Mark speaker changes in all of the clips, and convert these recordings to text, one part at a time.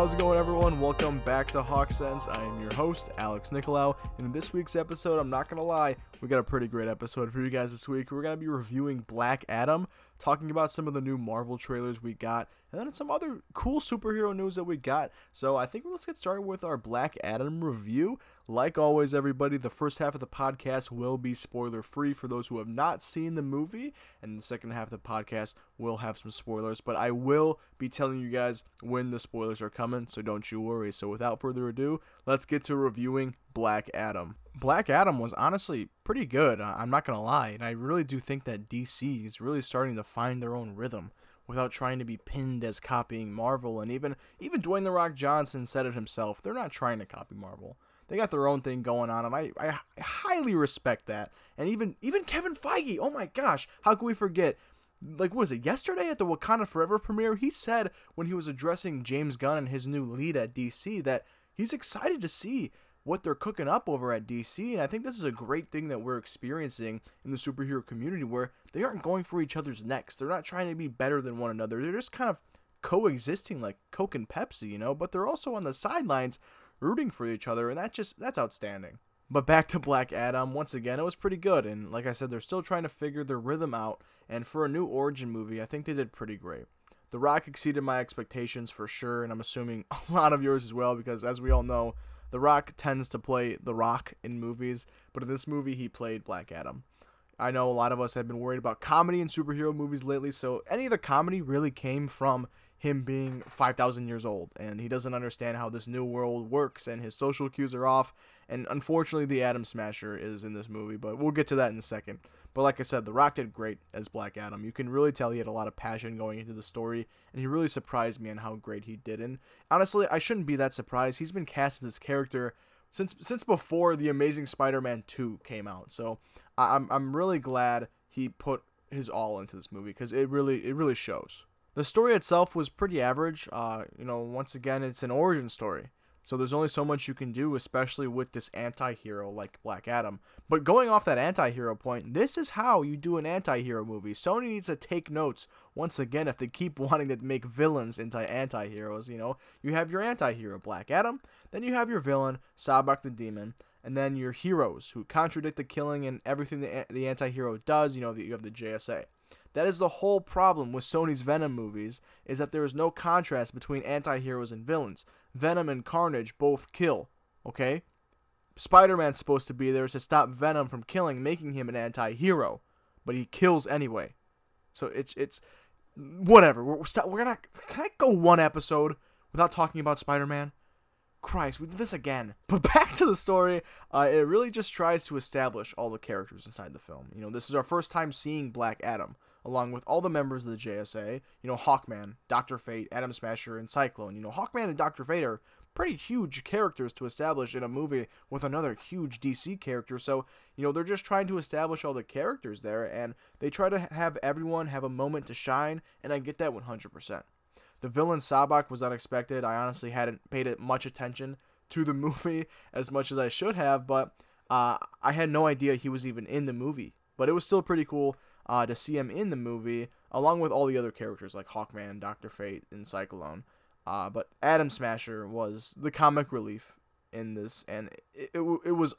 Speaker 1: how's it going, everyone? Welcome back to Hawk Sense. I am your host, Alex Nicolau, and in this week's episode, I'm not gonna lie, we got a pretty great episode for you guys this week. We're gonna be reviewing Black Adam, talking about some of the new Marvel trailers we got, and then some other cool superhero news that we got. So I think let's get started with our Black Adam review. Like always, everybody, the first half of the podcast will be spoiler free for those who have not seen the movie, and the second half of the podcast will have some spoilers. But I will be telling you guys when the spoilers are coming, so don't you worry. So without further ado, let's get to reviewing Black Adam. Black Adam was honestly pretty good, I'm not gonna lie, and I really do think that DC is really starting to find their own rhythm without trying to be pinned as copying Marvel. And even even Dwayne the Rock Johnson said it himself. They're not trying to copy Marvel. They got their own thing going on, and I, I highly respect that. And even even Kevin Feige, oh my gosh, how can we forget? Like, what was it, yesterday at the Wakanda Forever premiere? He said when he was addressing James Gunn and his new lead at DC that he's excited to see what they're cooking up over at DC. And I think this is a great thing that we're experiencing in the superhero community where they aren't going for each other's necks. They're not trying to be better than one another. They're just kind of coexisting like Coke and Pepsi, you know, but they're also on the sidelines rooting for each other, and that just that's outstanding. But back to Black Adam, once again, it was pretty good, and like I said, they're still trying to figure their rhythm out. And for a new origin movie, I think they did pretty great. The Rock exceeded my expectations for sure, and I'm assuming a lot of yours as well, because as we all know, The Rock tends to play The Rock in movies, but in this movie, he played Black Adam. I know a lot of us have been worried about comedy in superhero movies lately, so any of the comedy really came from him being 5,000 years old and he doesn't understand how this new world works and his social cues are off. And unfortunately, the Atom Smasher is in this movie, but we'll get to that in a second. But like I said, The Rock did great as Black Adam. You can really tell he had a lot of passion going into the story, and he really surprised me on how great he did. And honestly, I shouldn't be that surprised. He's been cast as this character since since before the Amazing Spider-Man 2 came out. So I'm I'm really glad he put his all into this movie because it really it really shows. The story itself was pretty average. Uh, you know, once again, it's an origin story. So there's only so much you can do, especially with this anti-hero like Black Adam. But going off that anti-hero point, this is how you do an anti-hero movie. Sony needs to take notes once again if they keep wanting to make villains into anti-heroes, you know. You have your anti-hero Black Adam, then you have your villain Sabbac the Demon, and then your heroes who contradict the killing and everything the, the anti-hero does, you know, you have the JSA. That is the whole problem with Sony's Venom movies is that there is no contrast between anti-heroes and villains. Venom and Carnage both kill, okay? Spider-Man's supposed to be there to stop Venom from killing, making him an anti-hero, but he kills anyway. So it's it's whatever. We're, we're, we're gonna can I go one episode without talking about Spider-Man? Christ, we did this again. But back to the story, uh, it really just tries to establish all the characters inside the film. You know, this is our first time seeing Black Adam, along with all the members of the JSA. You know, Hawkman, Doctor Fate, Atom Smasher, and Cyclone. You know, Hawkman and Doctor Fate are pretty huge characters to establish in a movie with another huge DC character. So, you know, they're just trying to establish all the characters there, and they try to have everyone have a moment to shine, and I get that 100%. The villain Sabbac was unexpected. I honestly hadn't paid it much attention to the movie as much as I should have, but uh, I had no idea he was even in the movie. But it was still pretty cool uh, to see him in the movie, along with all the other characters like Hawkman, Doctor Fate, and Cyclone. Uh, but Atom Smasher was the comic relief in this, and it, it, it was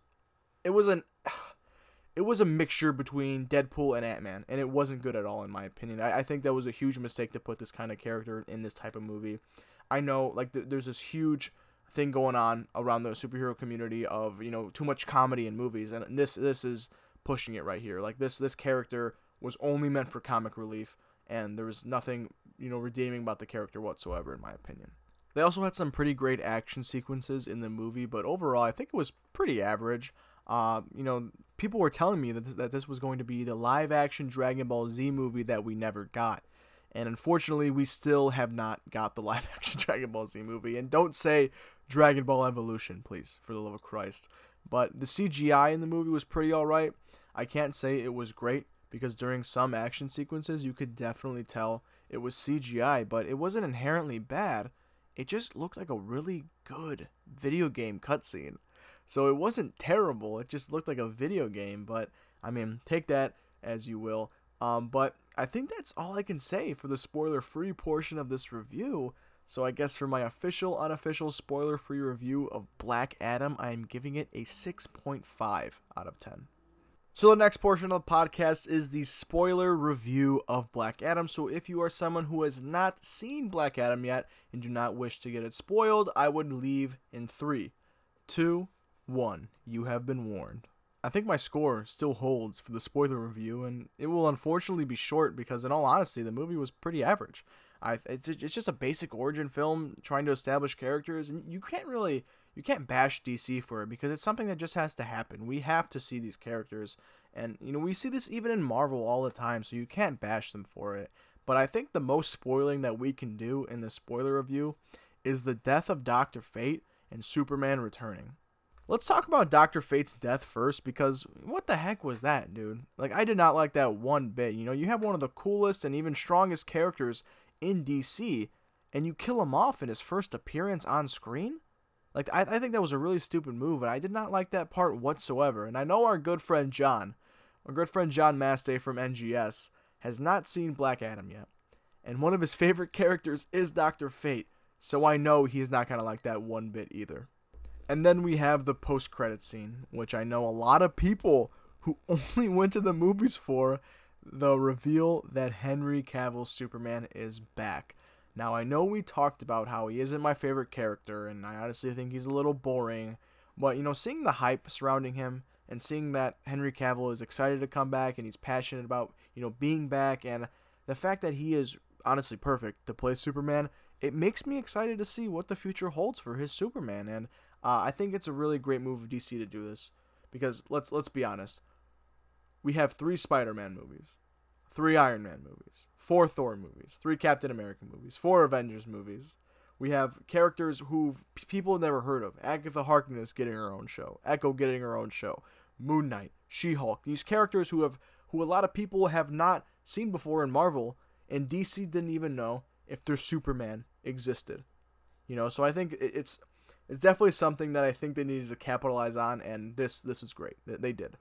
Speaker 1: it was an it was a mixture between Deadpool and Ant Man, and it wasn't good at all, in my opinion. I, I think that was a huge mistake to put this kind of character in this type of movie. I know, like, th- there's this huge thing going on around the superhero community of you know too much comedy in movies, and this this is pushing it right here. Like this this character was only meant for comic relief, and there was nothing you know redeeming about the character whatsoever, in my opinion. They also had some pretty great action sequences in the movie, but overall, I think it was pretty average. Uh, you know, people were telling me that, that this was going to be the live action Dragon Ball Z movie that we never got. And unfortunately, we still have not got the live action Dragon Ball Z movie. And don't say Dragon Ball Evolution, please, for the love of Christ. But the CGI in the movie was pretty alright. I can't say it was great because during some action sequences, you could definitely tell it was CGI, but it wasn't inherently bad. It just looked like a really good video game cutscene. So it wasn't terrible. It just looked like a video game. But I mean, take that as you will. Um, but I think that's all I can say for the spoiler free portion of this review. So I guess for my official, unofficial, spoiler-free review of Black Adam, I am giving it a 6.5 out of 10. So the next portion of the podcast is the spoiler review of Black Adam. So if you are someone who has not seen Black Adam yet and do not wish to get it spoiled, I would leave in three, two, one. You have been warned. I think my score still holds for the spoiler review, and it will unfortunately be short because, in all honesty, the movie was pretty average. I it's it's just a basic origin film trying to establish characters, and you can't really you can't bash DC for it because it's something that just has to happen. We have to see these characters, and you know we see this even in Marvel all the time, so you can't bash them for it. But I think the most spoiling that we can do in the spoiler review is the death of Doctor Fate and Superman returning. Let's talk about Doctor Fate's death first because what the heck was that, dude? Like I did not like that one bit. You know, you have one of the coolest and even strongest characters in DC, and you kill him off in his first appearance on screen. Like I, I think that was a really stupid move, and I did not like that part whatsoever. And I know our good friend John, our good friend John Mastey from NGS, has not seen Black Adam yet, and one of his favorite characters is Doctor Fate. So I know he's not gonna like that one bit either. And then we have the post credit scene, which I know a lot of people who only went to the movies for the reveal that Henry Cavill's Superman is back. Now, I know we talked about how he isn't my favorite character, and I honestly think he's a little boring, but you know, seeing the hype surrounding him and seeing that Henry Cavill is excited to come back and he's passionate about, you know, being back and the fact that he is honestly perfect to play Superman, it makes me excited to see what the future holds for his Superman. And uh, I think it's a really great move of DC to do this because let's let's be honest. We have three Spider-Man movies, three Iron Man movies, four Thor movies, three Captain America movies, four Avengers movies. We have characters who people have never heard of. Agatha Harkness getting her own show, Echo getting her own show, Moon Knight, She-Hulk. These characters who have who a lot of people have not seen before in Marvel, and DC didn't even know if their Superman existed. You know, so I think it's it's definitely something that I think they needed to capitalize on, and this this was great. They did.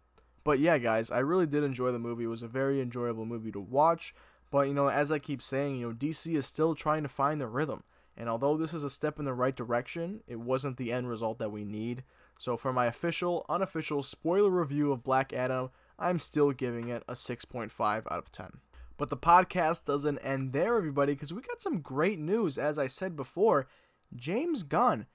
Speaker 1: But yeah, guys, I really did enjoy the movie. It was a very enjoyable movie to watch. But you know, as I keep saying, you know, DC is still trying to find the rhythm. And although this is a step in the right direction, it wasn't the end result that we need. So for my official, unofficial spoiler review of Black Adam, I'm still giving it a 6.5 out of 10. But the podcast doesn't end there, everybody, because we got some great news. As I said before, James Gunn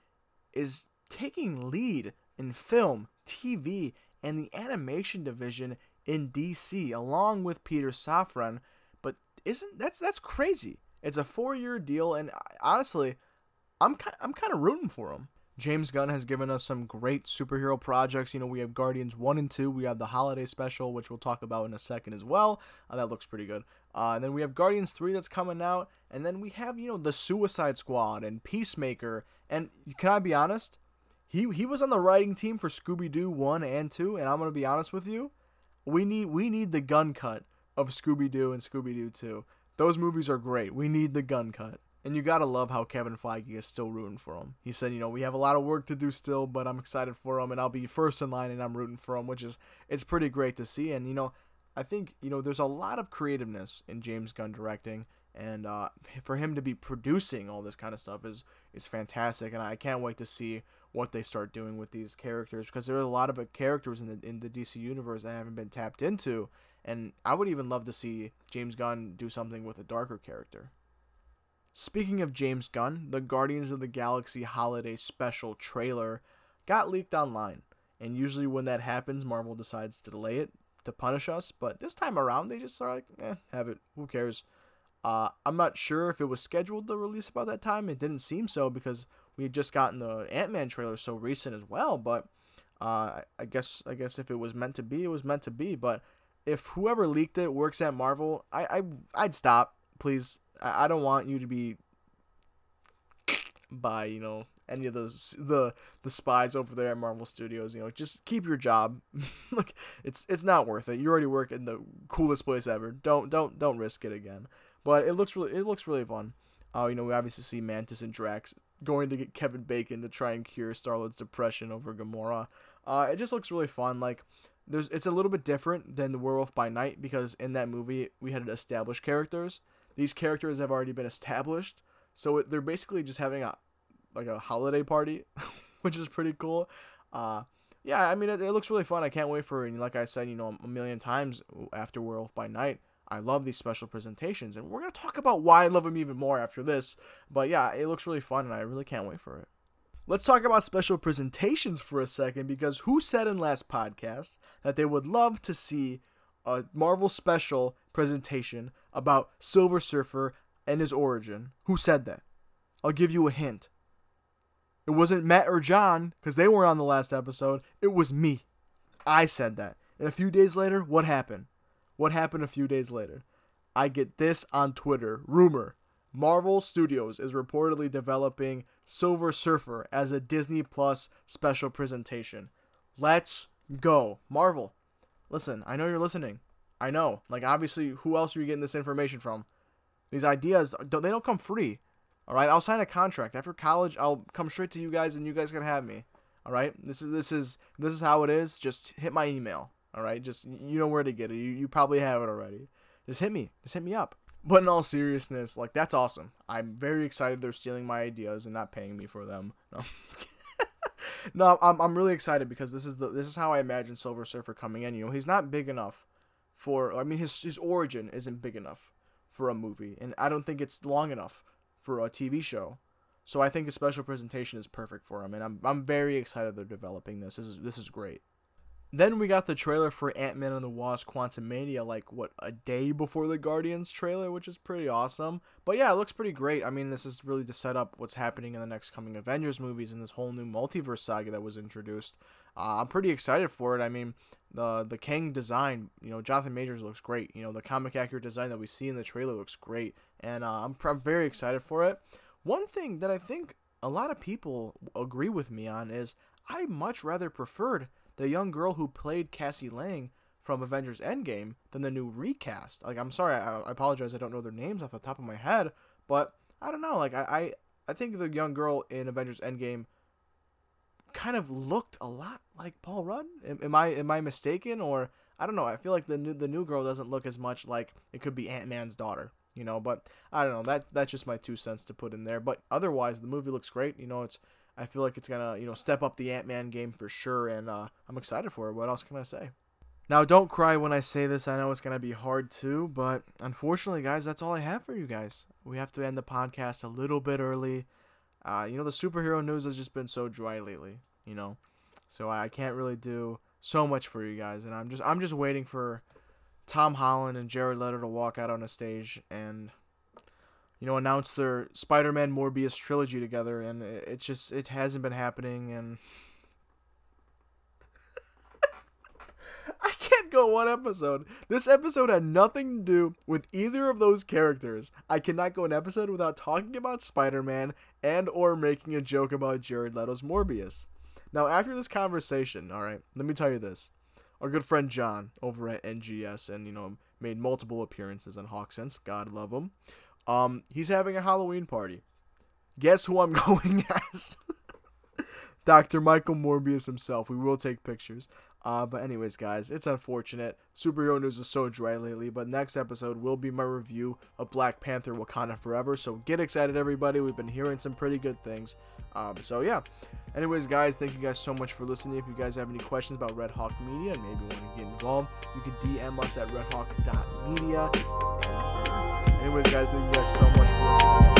Speaker 1: is taking lead in film, TV, and the animation division in DC, along with Peter Safran. But isn't that's that's crazy? It's a four-year deal, and honestly, I'm kind, I'm kind of rooting for him. James Gunn has given us some great superhero projects. You know, we have Guardians 1 and 2. We have the holiday special, which we'll talk about in a second as well. Uh, that looks pretty good. Uh, and then we have Guardians 3 that's coming out. And then we have, you know, the Suicide Squad and Peacemaker and can I be honest? He he was on the writing team for Scooby Doo one and two, and I'm gonna be honest with you, we need we need the Gunn cut of Scooby Doo and Scooby Doo two. Those movies are great. We need the Gunn cut. And you gotta love how Kevin Feige is still rooting for him. He said, you know, we have a lot of work to do still, but I'm excited for him, and I'll be first in line, and I'm rooting for him, which is it's pretty great to see. And you know, I think you know there's a lot of creativeness in James Gunn directing, and uh, for him to be producing all this kind of stuff is is fantastic, and I can't wait to see what they start doing with these characters because there are a lot of characters in the in the DC universe that haven't been tapped into, and I would even love to see James Gunn do something with a darker character. Speaking of James Gunn, the Guardians of the Galaxy Holiday Special trailer got leaked online, and usually when that happens, Marvel decides to delay it to punish us, but this time around they just are like, eh, have it, who cares? Uh, I'm not sure if it was scheduled to release about that time. It didn't seem so because we had just gotten the Ant Man trailer so recent as well. But uh, I guess I guess if it was meant to be, it was meant to be. But if whoever leaked it works at Marvel, I, I I'd stop, please. I, I don't want you to be by you know any of those the the spies over there at Marvel Studios. You know, just keep your job. like it's it's not worth it. You already work in the coolest place ever. Don't don't don't risk it again. But it looks really it looks really fun. Uh, you know, we obviously see Mantis and Drax going to get Kevin Bacon to try and cure Star Lord's depression over Gamora. Uh, it just looks really fun. Like there's it's a little bit different than the Werewolf by Night because in that movie we had established characters. These characters have already been established, So they're basically just having a like a holiday party, which is pretty cool. Uh, yeah, I mean it, it, looks really fun. I can't wait for it. And like I said, you know, a million times after Werewolf by Night, I love these special presentations, and we're gonna talk about why I love them even more after this. But yeah, it looks really fun, and I really can't wait for it. Let's talk about special presentations for a second because who said in last podcast that they would love to see a Marvel special presentation about Silver Surfer and his origin? Who said that? I'll give you a hint. It wasn't Matt or John because they weren't on the last episode. It was me. I said that. And a few days later, what happened? What happened a few days later? I get this on Twitter. Rumor. Marvel Studios is reportedly developing Silver Surfer as a Disney Plus special presentation. Let's go. Marvel. Listen, I know you're listening. I know. Like obviously, who else are you getting this information from? These ideas, they don't come free. All right, I'll sign a contract after college. I'll come straight to you guys, and you guys can have me. All right, this is this is this is how it is. Just hit my email. All right, just you know where to get it. You, you probably have it already. Just hit me. Just hit me up. But in all seriousness, like that's awesome. I'm very excited they're stealing my ideas and not paying me for them. No, no I'm, I'm really excited because this is the this is how I imagine Silver Surfer coming in. You know, he's not big enough for. I mean, his his origin isn't big enough for a movie, and I don't think it's long enough for a TV show. So I think a special presentation is perfect for him, and I'm I'm very excited they're developing this. This is this is great. Then we got the trailer for Ant Man and the Wasp Quantumania, like what a day before the Guardians trailer, which is pretty awesome. But yeah, it looks pretty great. I mean, this is really to set up what's happening in the next coming Avengers movies and this whole new multiverse saga that was introduced. Uh, I'm pretty excited for it. I mean, the the Kang design, you know, Jonathan Majors looks great. You know, the comic accurate design that we see in the trailer looks great, and uh, I'm I'm very excited for it. One thing that I think a lot of people agree with me on is I much rather preferred the young girl who played Cassie Lang from Avengers Endgame than the new recast. Like, I'm sorry, I, I apologize, I don't know their names off the top of my head, but I don't know. Like, I, I, I think the young girl in Avengers Endgame kind of looked a lot like Paul Rudd. Am, am I am I mistaken or I don't know. I feel like the new the new girl doesn't look as much like it could be Ant Man's daughter, you know. But I don't know. That that's just my two cents to put in there. But otherwise, the movie looks great. You know, it's I feel like it's gonna you know step up the Ant Man game for sure, and uh, I'm excited for it. What else can I say? Now, don't cry when I say this. I know it's gonna be hard too, but unfortunately, guys, that's all I have for you guys. We have to end the podcast a little bit early. Uh, you know, the superhero news has just been so dry lately. You know, so I can't really do so much for you guys, and I'm just I'm just waiting for Tom Holland and Jared Leto to walk out on a stage and you know, announce their Spider-Man Morbius trilogy together, and it's just it hasn't been happening, and I can't go one episode. This episode had nothing to do with either of those characters. I cannot go an episode without talking about Spider-Man and or making a joke about Jared Leto's Morbius. Now, after this conversation, all right, let me tell you this. Our good friend John over at NGS and, you know, made multiple appearances on Hawk Sense. God love him. Um, he's having a Halloween party. Guess who I'm going as? Dr. Michael Morbius himself. We will take pictures. Uh, but anyways, guys, it's unfortunate. Superhero news is so dry lately, but next episode will be my review of Black Panther Wakanda Forever. So get excited, everybody. We've been hearing some pretty good things. Um, so yeah. Anyways, guys, thank you guys so much for listening. If you guys have any questions about Red Hawk Media and maybe want to get involved, you can DM us at redhawk.media. Anyways, guys, thank you guys so much for listening.